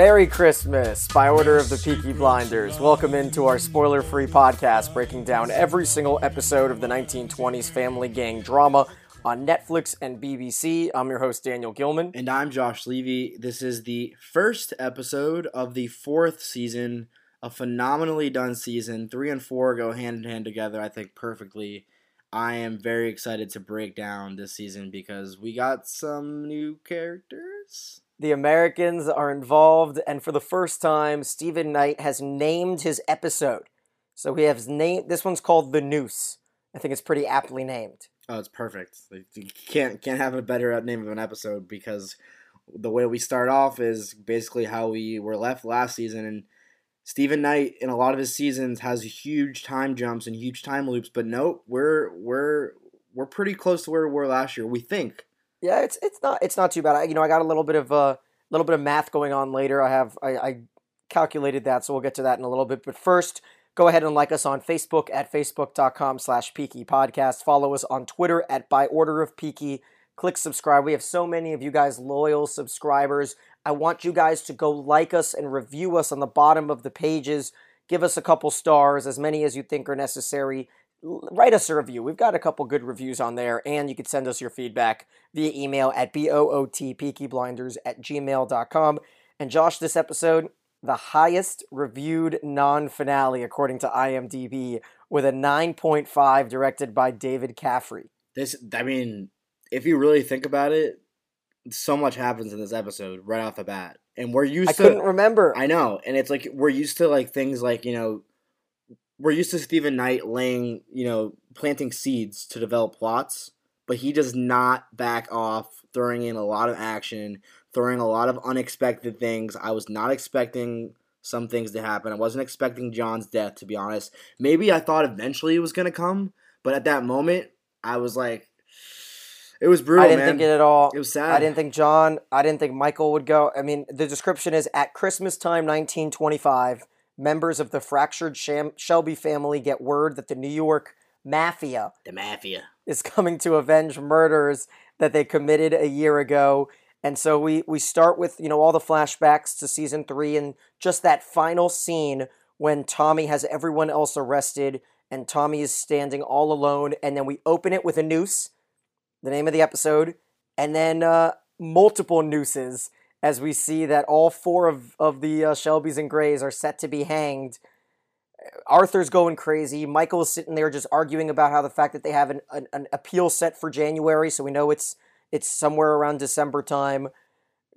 Merry Christmas by order of the Peaky Blinders. Welcome into our spoiler free podcast breaking down every single episode of the 1920s family gang drama on Netflix and BBC. I'm your host, Daniel Gilman. And I'm Josh Levy. This is the first episode of the fourth season, a phenomenally done season. Three and four go hand in hand together, I think, perfectly. I am very excited to break down this season because we got some new characters. The Americans are involved, and for the first time, Stephen Knight has named his episode. So he has named this one's called The Noose. I think it's pretty aptly named. Oh, it's perfect. You can't can't have a better name of an episode because the way we start off is basically how we were left last season, and Stephen Knight in a lot of his seasons has huge time jumps and huge time loops. But nope, we're we're we're pretty close to where we were last year. We think. Yeah, it's it's not it's not too bad. I, you know, I got a little bit of a uh, little bit of math going on later. I have I, I calculated that, so we'll get to that in a little bit. But first, go ahead and like us on Facebook at facebook.com slash Peaky Podcast. Follow us on Twitter at By Order of Peaky. Click subscribe. We have so many of you guys loyal subscribers. I want you guys to go like us and review us on the bottom of the pages. Give us a couple stars, as many as you think are necessary. Write us a review. We've got a couple good reviews on there, and you can send us your feedback via email at bootpeakyblinders at gmail.com. And Josh, this episode, the highest reviewed non finale according to IMDb, with a 9.5 directed by David Caffrey. This, I mean, if you really think about it, so much happens in this episode right off the bat, and we're used I to. couldn't remember. I know, and it's like we're used to like things like you know, we're used to Stephen Knight laying you know planting seeds to develop plots, but he does not back off, throwing in a lot of action, throwing a lot of unexpected things. I was not expecting some things to happen. I wasn't expecting John's death, to be honest. Maybe I thought eventually it was gonna come, but at that moment, I was like, it was brutal, I didn't man. think it at all. It was sad. I didn't think John, I didn't think Michael would go. I mean, the description is at Christmas time 1925, members of the fractured Sham- Shelby family get word that the New York mafia the mafia. is coming to avenge murders that they committed a year ago. And so we we start with, you know, all the flashbacks to season 3 and just that final scene when Tommy has everyone else arrested and Tommy is standing all alone and then we open it with a noose, the name of the episode, and then uh, multiple nooses as we see that all four of, of the uh, Shelbys and Grays are set to be hanged. Arthur's going crazy. Michael's sitting there just arguing about how the fact that they have an, an, an appeal set for January, so we know it's it's somewhere around December time.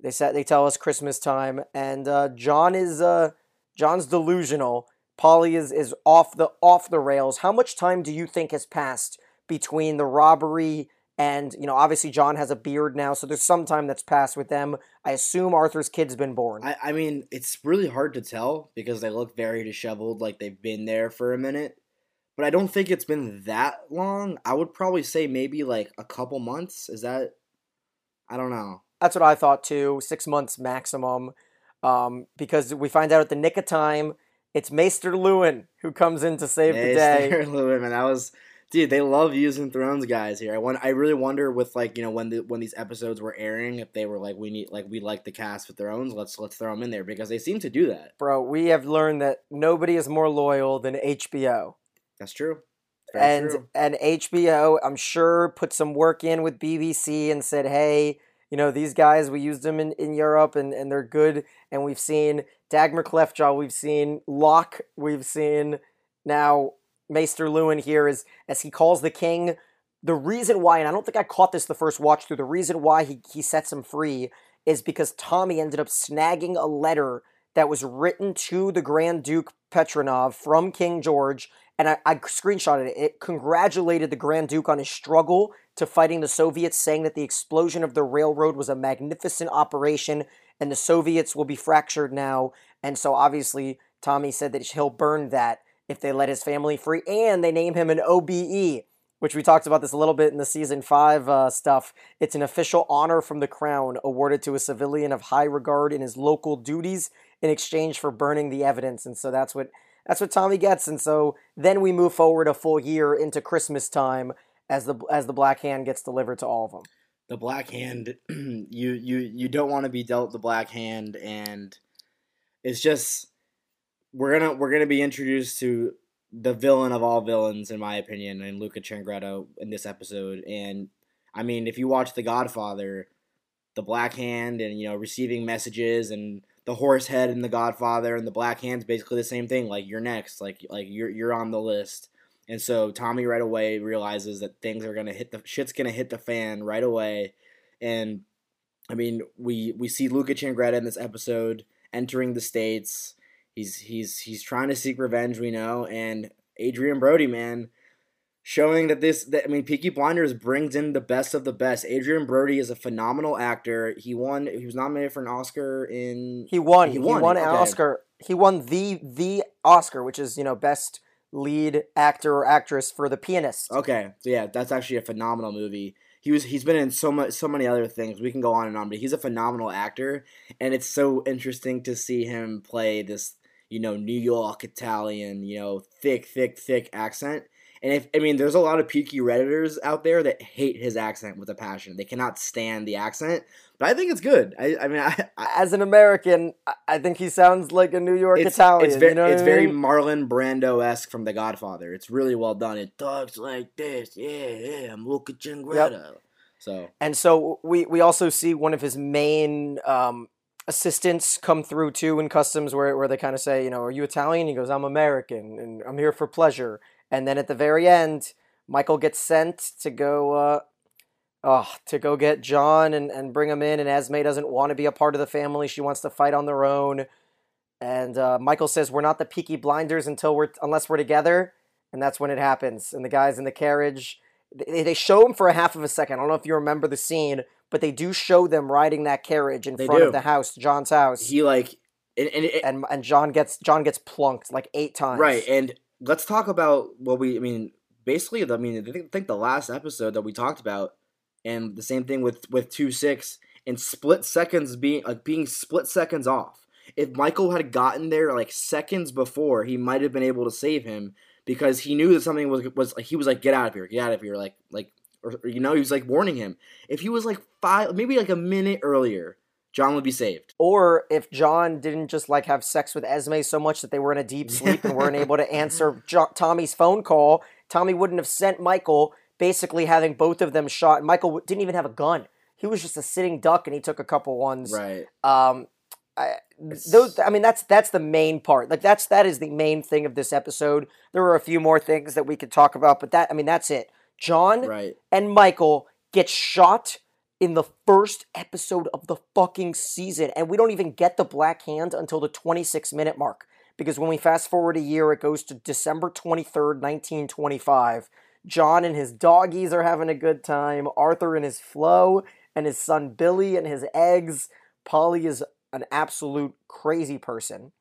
They said they tell us Christmas time, and uh, John is uh, John's delusional. Polly is is off the off the rails. How much time do you think has passed between the robbery and you know obviously John has a beard now, so there's some time that's passed with them. I assume Arthur's kid's been born. I, I mean, it's really hard to tell because they look very disheveled, like they've been there for a minute. But I don't think it's been that long. I would probably say maybe like a couple months. Is that? I don't know. That's what I thought too. Six months maximum, um, because we find out at the nick of time it's Maester Luwin who comes in to save the day. Maester Luwin, man, that was dude. They love using Thrones guys here. I want. I really wonder with like you know when the when these episodes were airing if they were like we need like we like the cast for Thrones. Let's let's throw them in there because they seem to do that. Bro, we have learned that nobody is more loyal than HBO. That's true. Very and true. and HBO, I'm sure, put some work in with BBC and said, hey, you know, these guys, we used them in, in Europe and, and they're good. And we've seen Dagmar Cleftjaw, we've seen Locke, we've seen now Maester Luwin here is as he calls the king. The reason why, and I don't think I caught this the first watch through, the reason why he, he sets him free is because Tommy ended up snagging a letter that was written to the Grand Duke Petronov from King George and I, I screenshotted it. It congratulated the Grand Duke on his struggle to fighting the Soviets, saying that the explosion of the railroad was a magnificent operation and the Soviets will be fractured now. And so obviously, Tommy said that he'll burn that if they let his family free. And they name him an OBE, which we talked about this a little bit in the season five uh, stuff. It's an official honor from the crown awarded to a civilian of high regard in his local duties in exchange for burning the evidence. And so that's what that's what Tommy gets. And so then we move forward a full year into Christmas time, as the as the Black Hand gets delivered to all of them. The Black Hand, you you you don't want to be dealt the Black Hand, and it's just we're gonna we're gonna be introduced to the villain of all villains, in my opinion, and Luca Changretta in this episode. And I mean, if you watch The Godfather, the Black Hand, and you know, receiving messages, and the horse head in The Godfather, and the Black Hand's basically the same thing. Like you're next, like like you're you're on the list. And so Tommy right away realizes that things are gonna hit the shit's gonna hit the fan right away. And I mean, we we see Luca Changretta in this episode entering the states. He's he's he's trying to seek revenge, we know, and Adrien Brody, man, showing that this that I mean Peaky Blinders brings in the best of the best. Adrien Brody is a phenomenal actor. He won he was nominated for an Oscar in He won. He He won, won, an okay. Oscar. He won the the Oscar, which is you know best lead actor or actress for The Pianist. Okay, so yeah, that's actually a phenomenal movie. He was he's been in so much so many other things. We can go on and on, but he's a phenomenal actor, and it's so interesting to see him play this you know New York Italian, you know thick thick thick accent. And if I mean, there's a lot of peaky redditors out there that hate his accent with a passion. They cannot stand the accent, but I think it's good. I, I mean, I, I As an American, I- think he sounds like a New York it's, Italian. It's very, you know it's very mean? Marlon Brando esque from The Godfather. It's really well done. It talks like this. Yeah, yeah. I'm Luca Changretta. So And so we we also see one of his main um, assistants come through too in customs, where where they kind of say, you know, are you Italian? He goes, I'm American, and I'm here for pleasure. And then at the very end, Michael gets sent to go. Uh, Oh, to go get John and, and bring him in, and Esme doesn't want to be a part of the family. She wants to fight on their own. And uh, Michael says, "We're not the Peaky Blinders until we're unless we're together." And that's when it happens. And the guys in the carriage, they, they show him for a half of a second. I don't know if you remember the scene, but they do show them riding that carriage in They front do. of the house, John's house. he like and, and, it- and and John gets John gets plunked like eight times. right. And let's talk about what we. I mean, basically, I mean, I think, the last episode that we talked about, and the same thing with with two six and split seconds being like being split seconds off. If Michael had gotten there like seconds before, he might have been able to save him because he knew that something was was he was like get out of here, get out of here, like like or, or, you know he was like warning him. If he was like five, maybe like a minute earlier, John would be saved. Or if John didn't just like have sex with Esme so much that they were in a deep sleep and weren't able to answer jo- Tommy's phone call, Tommy wouldn't have sent Michael basically having both of them shot. Michael didn't even have a gun. He was just a sitting duck and he took a couple ones. Right. Um, I, those, I mean, that's that's the main part. Like that's that is the main thing of this episode. There were a few more things that we could talk about, but that I mean, that's it. John Right. and Michael get shot in the first episode of the fucking season, and we don't even get the Black Hand until the 26 minute mark. Because when we fast forward a year, it goes to December 23rd, 1925. John and his doggies are having a good time. Arthur and his Flo, and his son Billy and his eggs. Polly is an absolute crazy person.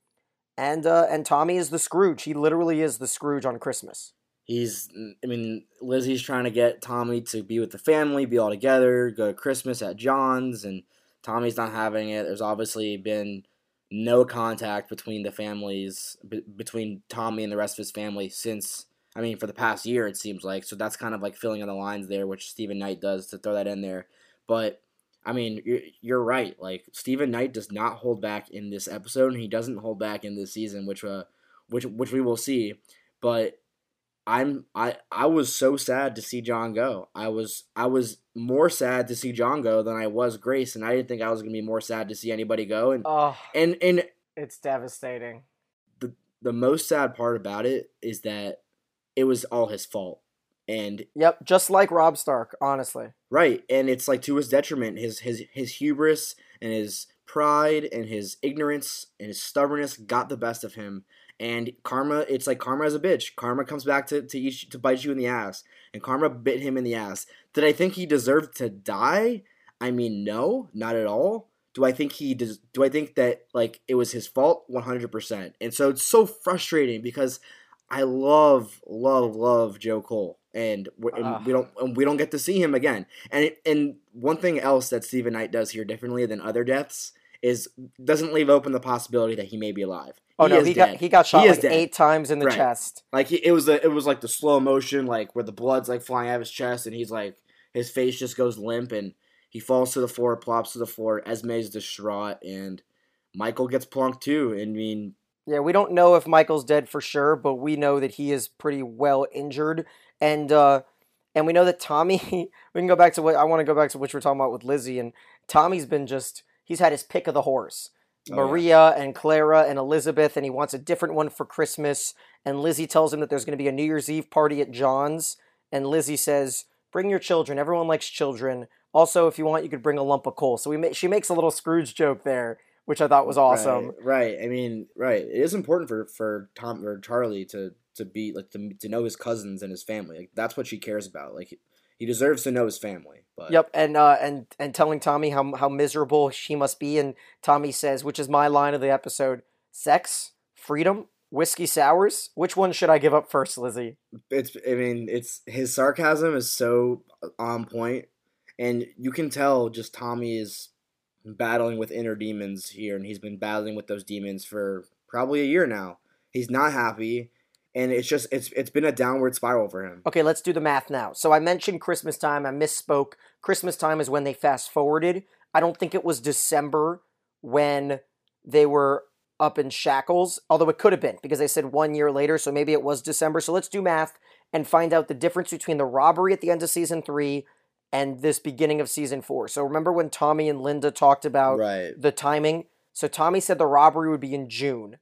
And uh, and Tommy is the Scrooge. He literally is the Scrooge on Christmas. He's, I mean, Lizzie's trying to get Tommy to be with the family, be all together, go to Christmas at John's, and Tommy's not having it. There's obviously been no contact between the families, b- between Tommy and the rest of his family since, I mean, for the past year, it seems like. So that's kind of like filling in the lines there, which Stephen Knight does to throw that in there. But, I mean, you're, you're right. Like, Stephen Knight does not hold back in this episode, and he doesn't hold back in this season, which, uh, which, which we will see. But I'm I I was so sad to see John go. I was I was more sad to see John go than I was Grace, and I didn't think I was gonna be more sad to see anybody go. And Oh, and and it's devastating. the most sad part about it is that it was all his fault. And Yep, just like Rob Stark, honestly. right, and it's like to his detriment. His his his hubris and his pride and his ignorance and his stubbornness got the best of him. And karma, it's like karma as a bitch. Karma comes back to to eat, to bite you in the ass, and karma bit him in the ass. Did I think he deserved to die? I mean, no, not at all. Do I think he does? Do I think that like it was his fault? One hundred percent. And so it's so frustrating because I love, love, love Joe Cole, and, we and Ugh. we don't ah. and we don't get to see him again. And it, and one thing else that Stephen Knight does here differently than other deaths is doesn't leave open the possibility that he may be alive. Oh no, he dead. got he got shot He like eight times in the Right. chest. Like he, it was the it was like the slow motion, like where the blood's like flying out of his chest, and he's like his face just goes limp, and he falls to the floor, plops to the floor. Esme's distraught, and Michael gets plunked too. I mean, Yeah, we don't know if Michael's dead for sure, but we know that he is pretty well injured, and uh, and we know that Tommy. we can go back to what I want to go back to what you were talking about with Lizzie, and Tommy's been just he's had his pick of the horse. Oh, yeah. Maria and Clara and Elizabeth, and he wants a different one for Christmas. And Lizzie tells him that there's going to be a New Year's Eve party at John's, and Lizzie says, "Bring your children. Everyone likes children. Also, if you want, you could bring a lump of coal." So we ma- she makes a little Scrooge joke there, which I thought was awesome. Right, right. I mean, right. It is important for for Tom or Charlie to to be like to, to know his cousins and his family. Like that's what she cares about. Like he deserves to know his family. But Yep, and uh, and and telling Tommy how how miserable she must be, and Tommy says, which is my line of the episode: sex, freedom, whiskey sours. Which one should I give up first, Lizzie? it's I mean, it's his sarcasm is so on point, and you can tell just Tommy is battling with inner demons here, and he's been battling with those demons for probably a year now. He's not happy, and it's just it's it's been a downward spiral for him. Okay, let's do the math now. So I mentioned Christmas time. I misspoke. Christmas time is when they fast forwarded. I don't think it was December when they were up in shackles, although it could have been because they said one year later, so maybe it was December. So let's do math and find out the difference between the robbery at the end of season three and this beginning of season four. So remember when Tommy and Linda talked about Right. the timing? So Tommy said the robbery would be in June,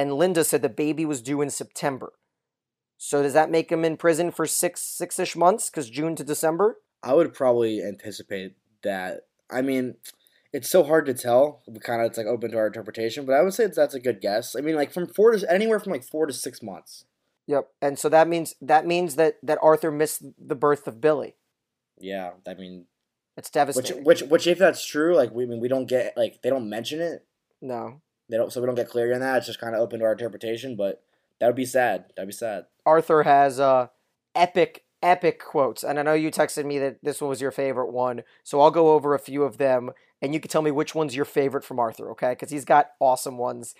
and Linda said the baby was due in September. So does that make him in prison for six six ish months? Because June to December. I would probably anticipate that. I mean, it's so hard to tell. Kind of, it's like open to our interpretation, but I would say that's a good guess. I mean, like from four to anywhere from like four to six months. Yep. And so that means that means that that Arthur missed the birth of Billy. Yeah, I mean, It's which devastating. which which if that's true, like we I mean we don't get like they don't mention it. no. They don't, so we don't get clarity on that. It's just kind of open to our interpretation, but that would be sad. That'd be sad. Arthur has uh epic epic quotes, and I know you texted me that this one was your favorite one. So I'll go over a few of them, and you can tell me which one's your favorite from Arthur. Okay, because he's got awesome ones.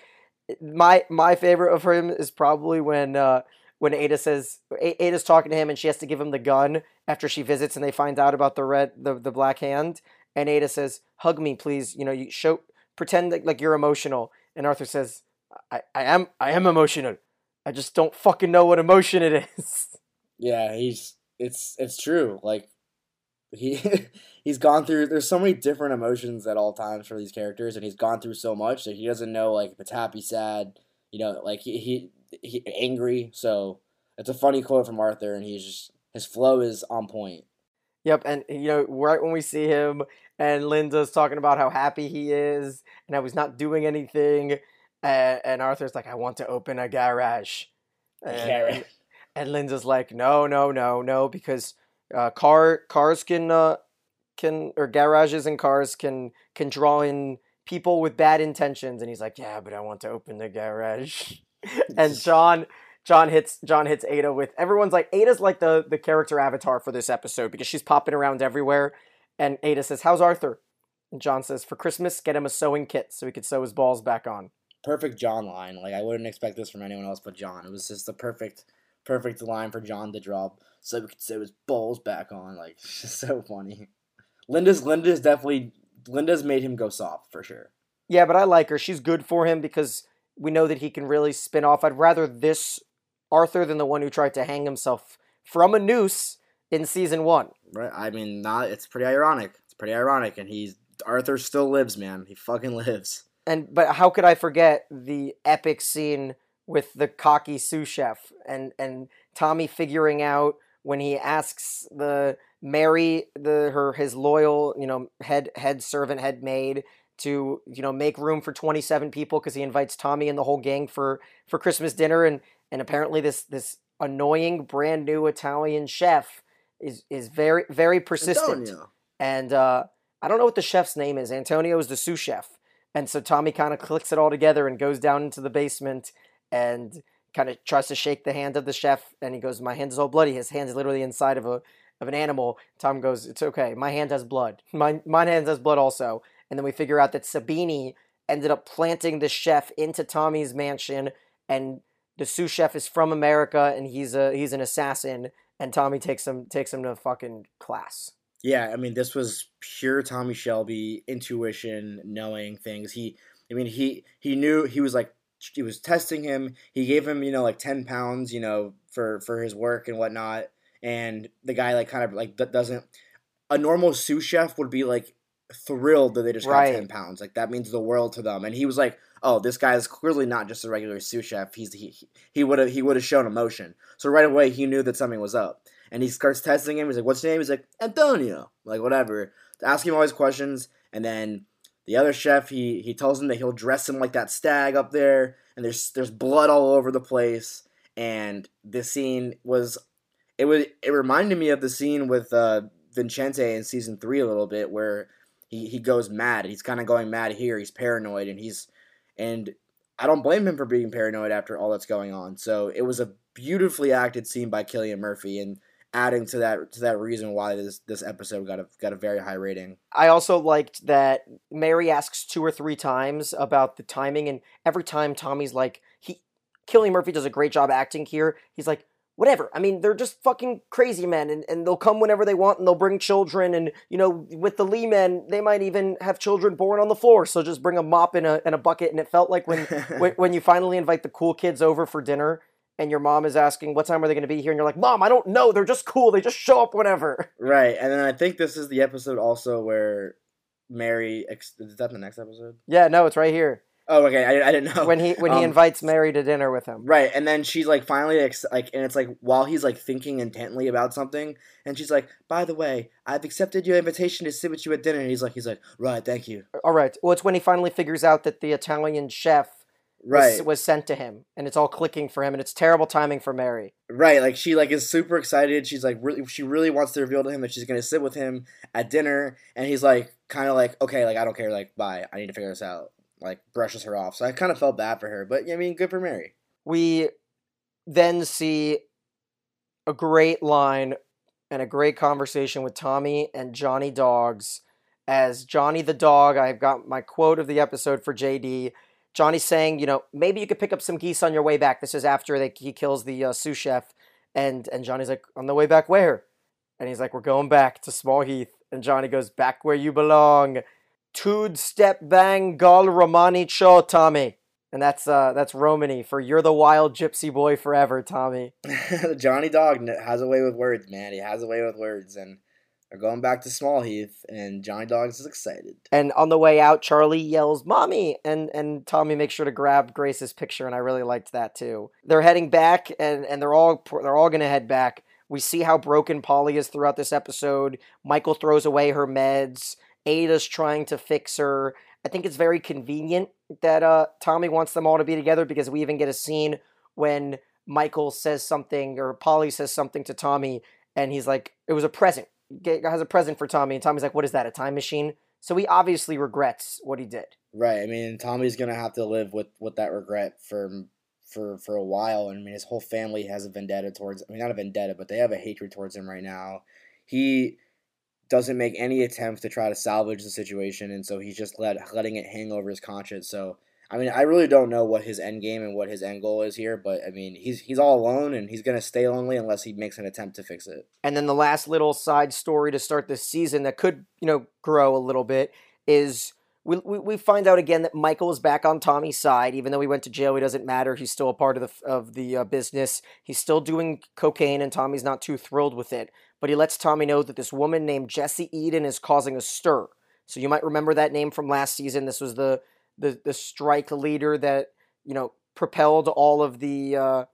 My my favorite of him is probably when. uh when Ada says Ada's talking to him and she has to give him the gun after she visits and they find out about the red the, the black hand and Ada says hug me please you know you show pretend like, like you're emotional and Arthur says I, I am I am emotional I just don't fucking know what emotion it is Yeah, he's it's it's true. Like he he's gone through. There's so many different emotions at all times for these characters, and he's gone through so much that he doesn't know like if it's happy, sad. You know, like he he, he angry. So it's a funny quote from Arthur, and he's just his flow is on point. Yep, and you know, right when we see him and Linda's talking about how happy he is and how he's not doing anything, and, and Arthur's like, "I want to open a garage," and, and Linda's like, "No, no, no, no," because uh, car cars can uh, can or garages and cars can can draw in people with bad intentions, and he's like, "Yeah, but I want to open the garage," and John. John hits John hits Ada with everyone's like Ada's like the the character avatar for this episode because she's popping around everywhere. And Ada says, "How's Arthur?" And John says, "For Christmas, get him a sewing kit so he could sew his balls back on." Perfect John line. Like I wouldn't expect this from anyone else but John. It was just the perfect perfect line for John to drop, so we could sew his balls back on. Like so funny. Linda's Linda's definitely Linda's made him go soft for sure. Yeah, but I like her. She's good for him because we know that he can really spin off. I'd rather this Arthur than the one who tried to hang himself from a noose in season one. Right. I mean, not. It's pretty ironic. It's pretty ironic, and he's Arthur still lives, man. He fucking lives. And but how could I forget the epic scene with the cocky sous chef and and Tommy figuring out when he asks the Mary the her his loyal you know head head servant head maid to you know make room for 27 people because he invites Tommy and the whole gang for for Christmas dinner and and apparently this this annoying brand new Italian chef is is very very persistent Antonio. and uh, I don't know what the chef's name is. Antonio is the sous chef, and so Tommy kind of clicks it all together and goes down into the basement and kind of tries to shake the hand of the chef, and he goes, "My hand is all bloody. His hand is literally inside of a of an animal." Tom goes, "It's okay. My hand has blood. Mine mine hand has blood also." and then we figure out that Sabini ended up planting the chef into Tommy's mansion, and the sous chef is from America, and he's a he's an assassin, and Tommy takes him takes him to fucking class. Yeah, I mean, this was pure Tommy Shelby intuition, knowing things. He, I mean, he he knew he was like he was testing him. He gave him, you know, like ten pounds, you know, for for his work and whatnot. And the guy like kind of like doesn't. A normal sous chef would be like thrilled that they just got ten pounds. Like that means the world to them. And he was like, "Oh, this guy is clearly not just a regular sous chef. He's he he would have he would have shown emotion. So right away he knew that something was up. And he starts testing him. He's like, "What's your name?" He's like, "Antonio." Like whatever. Ask him all these questions, and then the other chef he he tells him that he'll dress him like that stag up there, and there's there's blood all over the place. And this scene was, it was it reminded me of the scene with uh, Vincente in season three a little bit, where he he goes mad. He's kind of going mad here. He's paranoid, and he's and I don't blame him for being paranoid after all that's going on. So it was a beautifully acted scene by Cillian Murphy, and adding to that to that reason why this this episode got a got a very high rating. I also liked that Mary asks two or three times about the timing, and every time Tommy's like, he, Cillian Murphy does a great job acting here. He's like, whatever. I mean, they're just fucking crazy men, and, and they'll come whenever they want, and they'll bring children, and you know, with the Lee men, they might even have children born on the floor. So just bring a mop and a and a bucket, and it felt like when when, when you finally invite the cool kids over for dinner. And your mom is asking, "What time are they going to be here?" And you're like, "Mom, I don't know. They're just cool. They just show up whenever." Right, and then I think this is the episode also where Mary. Ex- is that the next episode? Yeah, no, it's right here. Oh, okay. I, I didn't know when he when he Um, invites Mary to dinner with him. Right, and then she's like finally ex- like, and it's like while he's like thinking intently about something, and she's like, "By the way, I've accepted your invitation to sit with you at dinner." And he's like, "He's like, right, thank you." All right. Well, it's when he finally figures out that the Italian chef Right, was, was sent to him, and it's all clicking for him, and it's terrible timing for Mary. right. Like she like is super excited. She's like really, she really wants to reveal to him that she's gonna sit with him at dinner, and he's like kind of like, okay, like I don't care, like bye, I need to figure this out. Like brushes her off. So I kind of felt bad for her, but I mean, good for Mary. We then see a great line and a great conversation with Tommy and Johnny Dogs. As Johnny the dog, I've got my quote of the episode for JD. Johnny's saying, you know, maybe you could pick up some geese on your way back. This is after they, he kills the uh, sous chef, and and Johnny's like, on the way back where? And he's like, we're going back to Small Heath. And Johnny goes, back where you belong. Tood step bang gol romani cho Tommy. And that's uh that's Romany for you're the wild gypsy boy forever, Tommy. Johnny Dog has a way with words, man. He has a way with words, and they're going back to Small Heath, and Johnny Dogs is excited. And on the way out, Charlie yells, "Mommy!" and and Tommy makes sure to grab Grace's picture, and I really liked that too. They're heading back, and and they're all they're all gonna head back. We see how broken Polly is throughout this episode. Michael throws away her meds. Ada's trying to fix her. I think it's very convenient that uh, Tommy wants them all to be together because we even get a scene when Michael says something or Polly says something to Tommy, and he's like, "It was a present." Get, has a present for Tommy, and Tommy's like, "What is that? A time machine?" So he obviously regrets what he did. Right. I mean, Tommy's gonna have to live with with that regret for for for a while. And I mean, his whole family has a vendetta towards. I mean, not a vendetta, but they have a hatred towards him right now. He doesn't make any attempt to try to salvage the situation, and so he's just let letting it hang over his conscience. So. I mean, I really don't know what his end game and what his end goal is here, but I mean, he's he's all alone and he's gonna stay lonely unless he makes an attempt to fix it. And then the last little side story to start this season that could, you know, grow a little bit is we, we, find out again that Michael is back on Tommy's side. Even though he went to jail, he doesn't matter. He's still a part of the of the uh, business. He's still doing cocaine, and Tommy's not too thrilled with it. But he lets Tommy know that this woman named Jessie Eden is causing a stir. So you might remember that name from last season. This was the the the strike leader that you know propelled all of the uh,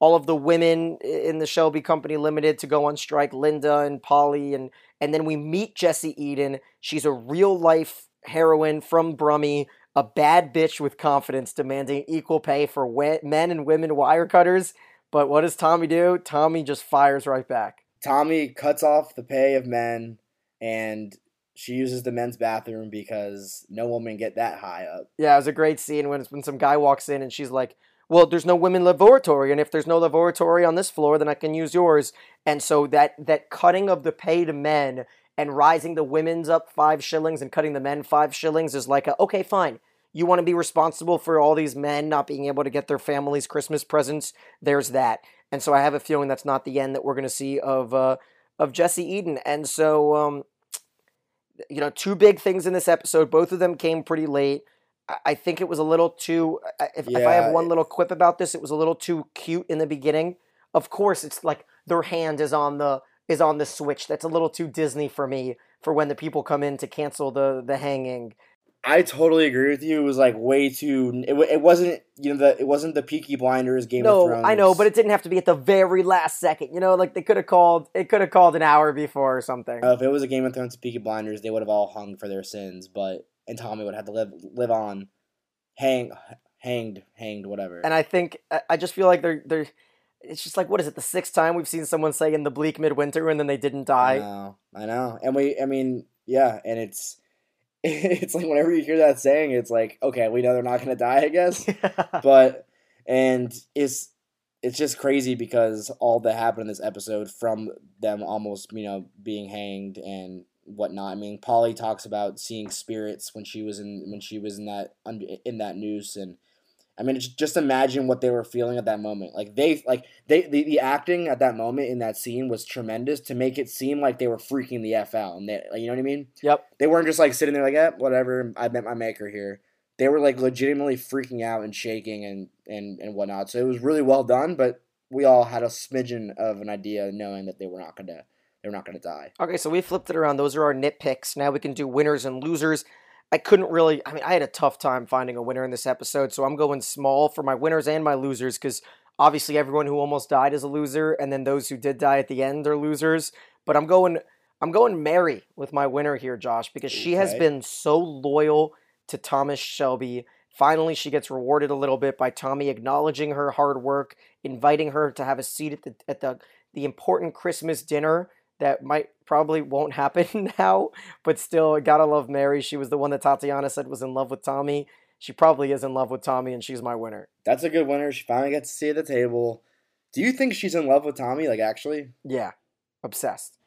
all of the women in the Shelby Company Limited to go on strike, Linda and Polly, and and then we meet Jessie Eden. She's a real life heroine from Brummy, a bad bitch with confidence, demanding equal pay for we- men and women wire cutters. But what does Tommy do? Tommy just fires right back. Tommy cuts off the pay of men and she uses the men's bathroom because no woman get that high up. Yeah, it was a great scene when when some guy walks in and she's like, "Well, there's no women laboratory, and if there's no laboratory on this floor, then I can use yours." And so that that cutting of the pay to men and rising the women's up five shillings and cutting the men five shillings is like a okay, fine. You want to be responsible for all these men not being able to get their families Christmas presents. There's that, and so I have a feeling that's not the end that we're going to see of uh, of Jessie Eden. And so, um, you know, two big things in this episode. Both of them came pretty late. I- think it was a little too. If, if I have one little quip about this, it was a little too cute in the beginning. Of course, it's like their hand is on the is on the switch. That's a little too Disney for me for when the people come in to cancel the the hanging. I totally agree with you. It was like way too. It, it wasn't you know the it wasn't the Peaky Blinders Game of no, Thrones. I know, but it didn't have to be at the very last second. You know, like they could have called. It could have called an hour before or something. Uh, if it was a Game of Thrones Peaky Blinders, they would have all hung for their sins. But and Tommy would have to live live on, hang, hanged, hanged, whatever. And I think I just feel like they're they're. It's just like what is it? The sixth time we've seen someone say in the bleak midwinter and then they didn't die. I know, I know, and we, I mean, yeah, and it's, it's like whenever you hear that saying, it's like, okay, we know they're not gonna die, I guess, but and it's it's just crazy because all that happened in this episode from them almost you know being hanged and whatnot. I mean, Polly talks about seeing spirits when she was in when she was in that in that noose and. I mean, just- just imagine what they were feeling at that moment. Like they, like they, the, the acting at that moment in that scene was tremendous to make it seem like they were freaking the f out, and they, like, you know what I mean? Yep. They weren't just like sitting there like, eh, whatever. I met my maker here. They were like legitimately freaking out and shaking and and and whatnot. So it was really well done, but we all had a smidgen of an idea knowing that they were not gonna they were not gonna die. Okay, so we flipped it around. Those are our nitpicks. Now we can do winners and losers. I couldn't really. I mean, I had a tough time finding a winner in this episode, so I'm going small for my winners and my losers because obviously everyone who almost died is a loser, and then those who did die at the end are losers. But I'm going. I'm going Mary with my winner here, Josh, because she has been so loyal to Thomas Shelby. Finally, she gets rewarded a little bit by Tommy acknowledging her hard work, inviting her to have a seat at the at the the important Christmas dinner that might probably won't happen now, but still, gotta love Mary. She was the one that Tatiana said was in love with Tommy. She probably is in love with Tommy, and she's my winner. That's a good winner. She finally gets to sit at the table. Do you think she's in love with Tommy? Like actually? Yeah, obsessed.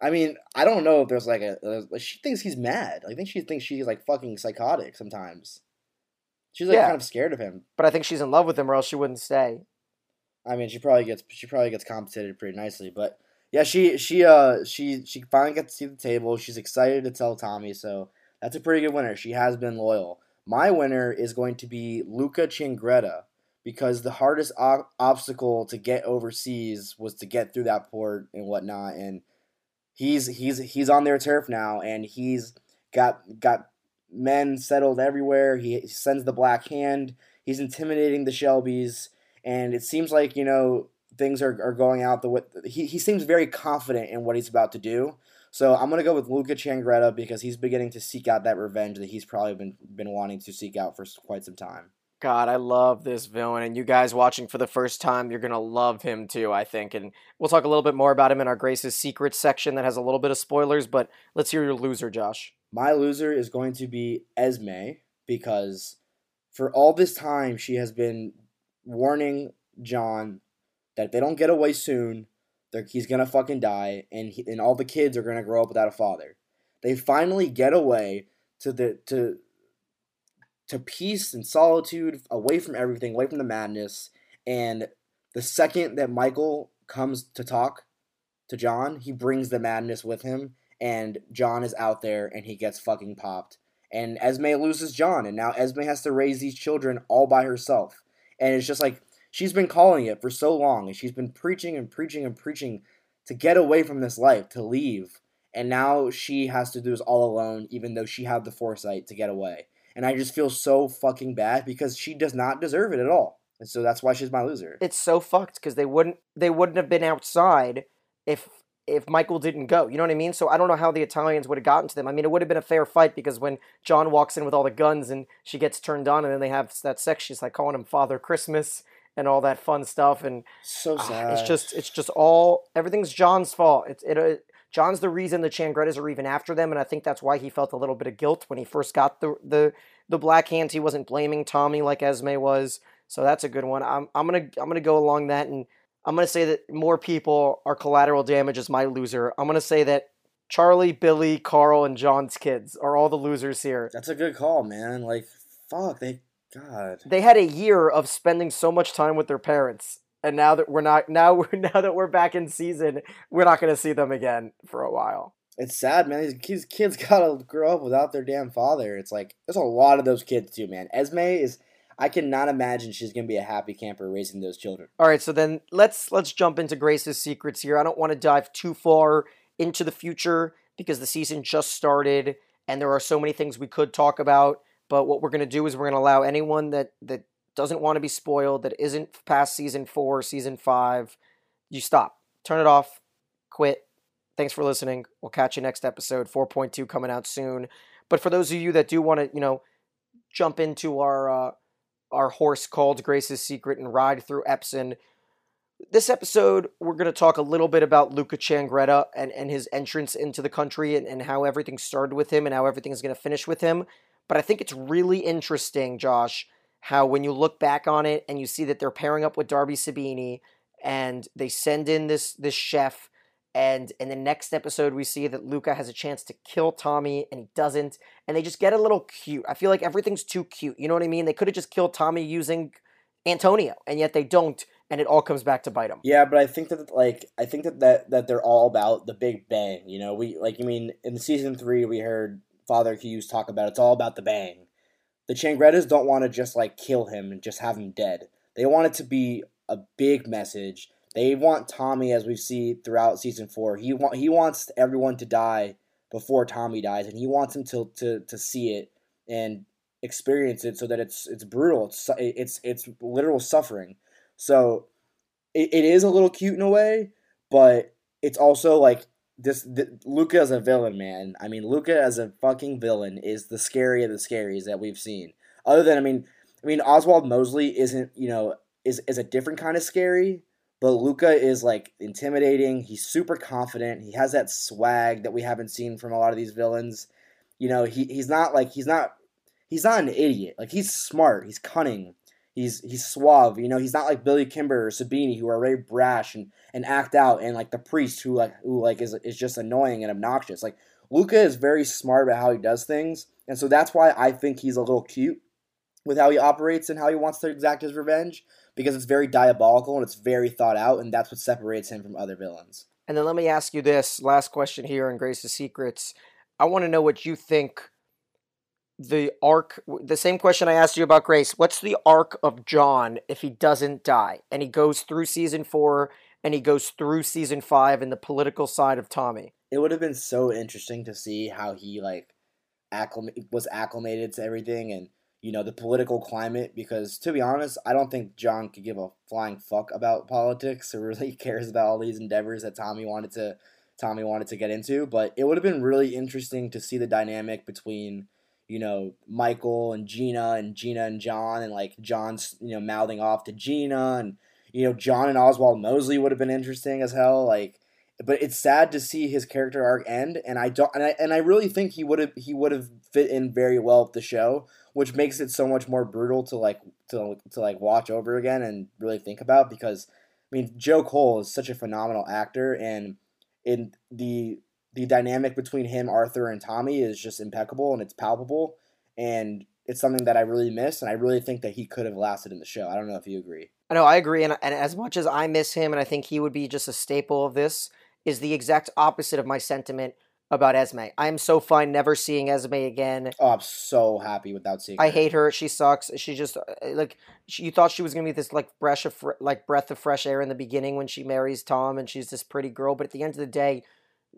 I mean, I don't know if there's like a. a- she thinks he's mad. I think she thinks she's like fucking psychotic sometimes. She's like Yeah. kind of scared of him. But I think she's in love with him, or else she wouldn't stay. I mean, she probably gets she probably gets compensated pretty nicely, but yeah, she she uh she she finally gets to see the table. She's excited to tell Tommy, so that's a pretty good winner. She has been loyal. My winner is going to be Luca Changretta because the hardest obstacle to get overseas was to get through that port and whatnot, and he's he's he's on their turf now, and he's got got men settled everywhere. He sends the black hand. He's intimidating the Shelbys and it seems like you know things are, are going out the way he, he seems very confident in what he's about to do so i'm going to go with luca changretta because he's beginning to seek out that revenge that he's probably been been wanting to seek out for quite some time God, I love this villain, and you guys watching for the first time, you're gonna love him too. I think, and we'll talk a little bit more about him in our Grace's Secret section that has a little bit of spoilers. But let's hear your loser, Josh. my loser is going to be esme because for all this time she has been warning john that if they don't get away soon he's gonna fucking die and he, and all the kids are gonna grow up without a father. They finally get away to the to to peace and solitude away from everything away from the madness and the second that michael comes to talk to john he brings the madness with him and john is out there and he gets fucking popped. And esme loses john and now esme has to raise these children all by herself. And it's just like she's been calling it for so long and she's been preaching and preaching and preaching to get away from this life to leave and now she has to do this all alone even though she had the foresight to get away and i just feel so fucking bad because she does not deserve it at all and so that's why she's my loser It's so fucked because they wouldn't they wouldn't have been outside if if Michael didn't go. You know what I mean? So I don't know how the Italians would have gotten to them. I mean, it would have been a fair fight because when John walks in with all the guns and she gets turned on, and then they have that sex, she's like calling him Father Christmas and all that fun stuff, and so sad it's just it's just all everything's John's fault. It's it. Uh, John's the reason the Changrettas are even after them, and I think that's why he felt a little bit of guilt when he first got the the the black hand. He wasn't blaming Tommy like Esme was, so that's a good one. I'm I'm gonna I'm gonna go along that, and I'm gonna say that more people are collateral damage as my loser. I'm gonna say that Charlie, Billy, Carl, and John's kids are all the losers here. That's a good call, man. Like, fuck, they, God. They had a year of spending so much time with their parents, and now that we're not now we're now that we're back in season, we're not going to see them again for a while. It's sad, man. These kids, kids gotta grow up without their damn father. It's like there's a lot of those kids too, man. Esme is. I cannot imagine she's gonna be a happy camper raising those children. All right, so then let's let's jump into Grace's secrets here. I don't want to dive too far into the future because the season just started and there are so many things we could talk about. But what we're gonna do is we're gonna allow anyone that that doesn't want to be spoiled, that isn't past season four, season five, you stop, turn it off, quit. Thanks for listening. We'll catch you next episode. 4.2 coming out soon. But for those of you that do want to, you know, jump into our uh, our horse called Grace's Secret and ride through Epsom. This episode, we're going to talk a little bit about Luca Changretta and, and his entrance into the country and, and how everything started with him and how everything is going to finish with him. But I think it's really interesting, Josh, how when you look back on it and you see that they're pairing up with Darby Sabini and they send in this this chef and in the next episode we see that Luca has a chance to kill Tommy and he doesn't and they just get a little cute. I feel like everything's too cute. You know what I mean? They could have just killed Tommy using Antonio and yet they don't and it all comes back to bite them. Yeah, but I think that like I think that that, that they're all about the big bang. You know, we like I mean in season three we heard Father Hughes talk about it's all about the bang. The Changrettas don't want to just like kill him and just have him dead. They want it to be a big message. They want Tommy, as we see throughout season four. He want he wants everyone to die before Tommy dies, and he wants him to to to see it and experience it, so that it's it's brutal. It's it's it's literal suffering. So it, it is a little cute in a way, but it's also like this, Luca as a villain, man. I mean, Luca as a fucking villain is the scary of the scaries that we've seen. Other than, I mean, I mean, Oswald Mosley isn't, you know, is is a different kind of scary, but Luca is like intimidating. He's super confident. He has that swag that we haven't seen from a lot of these villains. You know, he he's not like he's not he's not an idiot. Like he's smart. He's cunning. He's he's suave. You know, he's not like Billy Kimber or Sabini who are very brash and, and act out, and like the priest who like who like is is just annoying and obnoxious. Like Luca is very smart about how he does things, and so that's why I think he's a little cute with how he operates and how he wants to exact his revenge because it's very diabolical and it's very thought out, and that's what separates him from other villains. And then let me ask you this last question here in Grace's Secrets. I want to know what you think the arc the same question I asked you about Grace. What's the arc of John if he doesn't die and he goes through season 4 and he goes through season 5 in the political side of Tommy? It would have been so interesting to see how he like acclim- was acclimated to everything and you know the political climate because to be honest i don't think john could give a flying fuck about politics or really cares about all these endeavors that tommy wanted to tommy wanted to get into but it would have been really interesting to see the dynamic between you know michael and gina and gina and john and like john's you know mouthing off to gina and you know john and oswald mosley would have been interesting as hell like but it's sad to see his character arc end and i don't and i, and I really think he would have he would have fit in very well with the show which makes it so much more brutal to like to, to like watch over again and really think about because I mean Joe Cole is such a phenomenal actor and in the the dynamic between him Arthur and Tommy is just impeccable and it's palpable and it's something that I really miss and I really think that he could have lasted in the show. I don't know if you agree. I know I agree and, and as much as I miss him and I think he would be just a staple of this is the exact opposite of my sentiment about Esme. I am so fine never seeing Esme again. Oh, I'm so happy without seeing. I her. hate her. She sucks. She just uh, like she, you thought she was gonna be this like breath of like breath of fresh air in the beginning when she marries Tom and she's this pretty girl. But at the end of the day,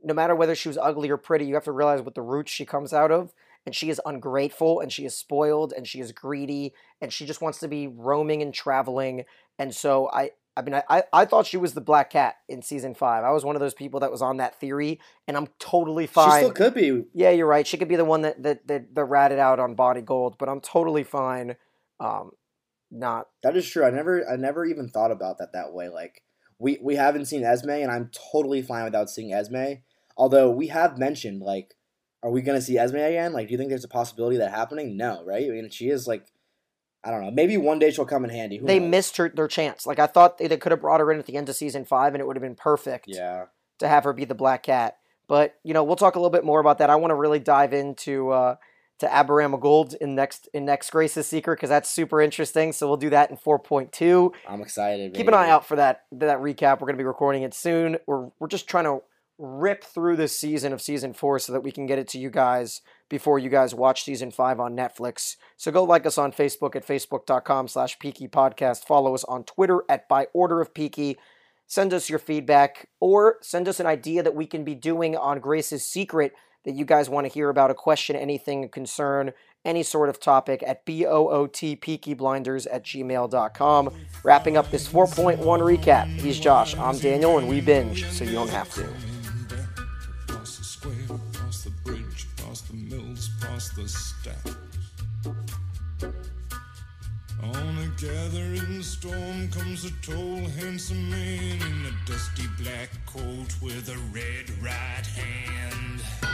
no matter whether she was ugly or pretty, you have to realize what the roots she comes out of. And she is ungrateful and she is spoiled and she is greedy and she just wants to be roaming and traveling. And so I, I mean, I, I thought she was the black cat in season five. I was one of those people that was on that theory, and I'm totally fine. She still could be. Yeah, you're right. She could be the one that that that, that ratted out on Body Gold, but I'm totally fine. Um, not That is true. I never I never even thought about that that way. Like we we haven't seen Esme, and I'm totally fine without seeing Esme. Although we have mentioned like, are we gonna see Esme again? Like, do you think there's a possibility that happening? No, right? I mean, she is like, I don't know. Maybe one day she'll come in handy. Who they knows? missed her their chance. Like I thought they, they could have brought her in at the end of season five, and it would have been perfect Yeah. to have her be the black cat. But you know, we'll talk a little bit more about that. I want to really dive into uh, to Aberama Gold in next in next Grace's Secret because that's super interesting. So we'll do that in 4.2. I'm excited. Keep an eye out for that that recap. We're going to be recording it soon. We're we're just trying to rip through this season of season four so that we can get it to you guys before you guys watch season five on Netflix. So go like us on Facebook at facebook.com slash Peaky Podcast. Follow us on Twitter at By Order of Peaky. Send us your feedback or send us an idea that we can be doing on Grace's Secret that you guys want to hear about, a question, anything, a concern, any sort of topic at B-O-O-T peakyblinders at gmail.com. Wrapping up this 4.1 recap. He's Josh, I'm Daniel, and we binge, so you don't have to. The. On a gathering storm comes a tall, handsome man in a dusty black coat with a red right hand.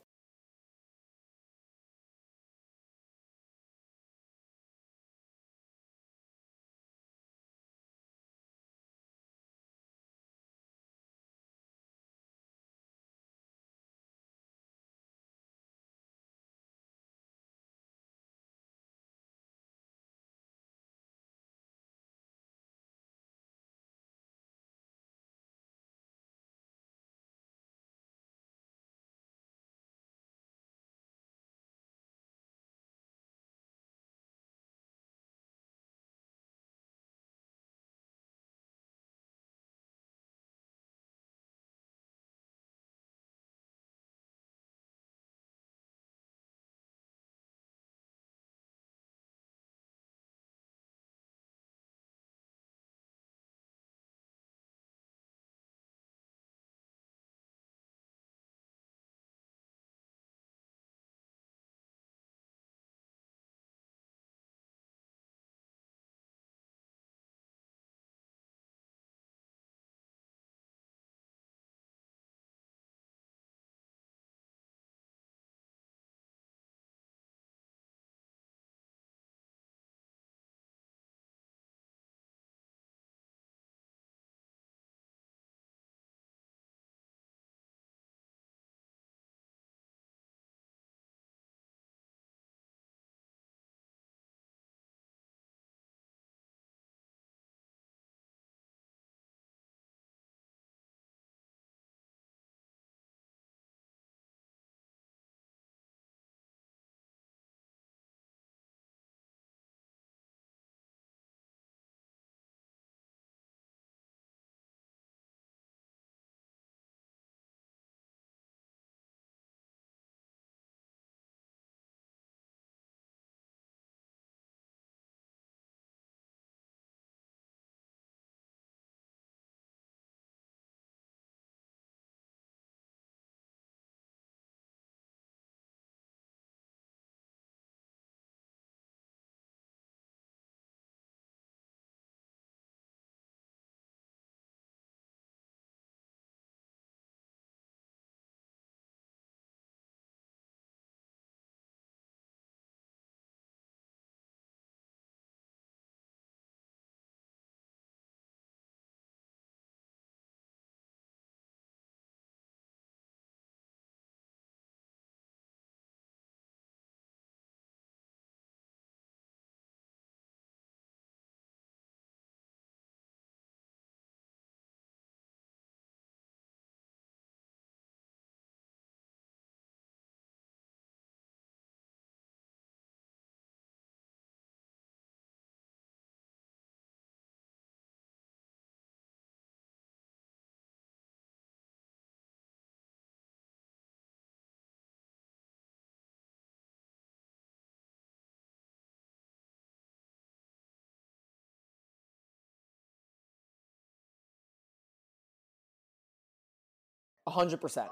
hundred percent.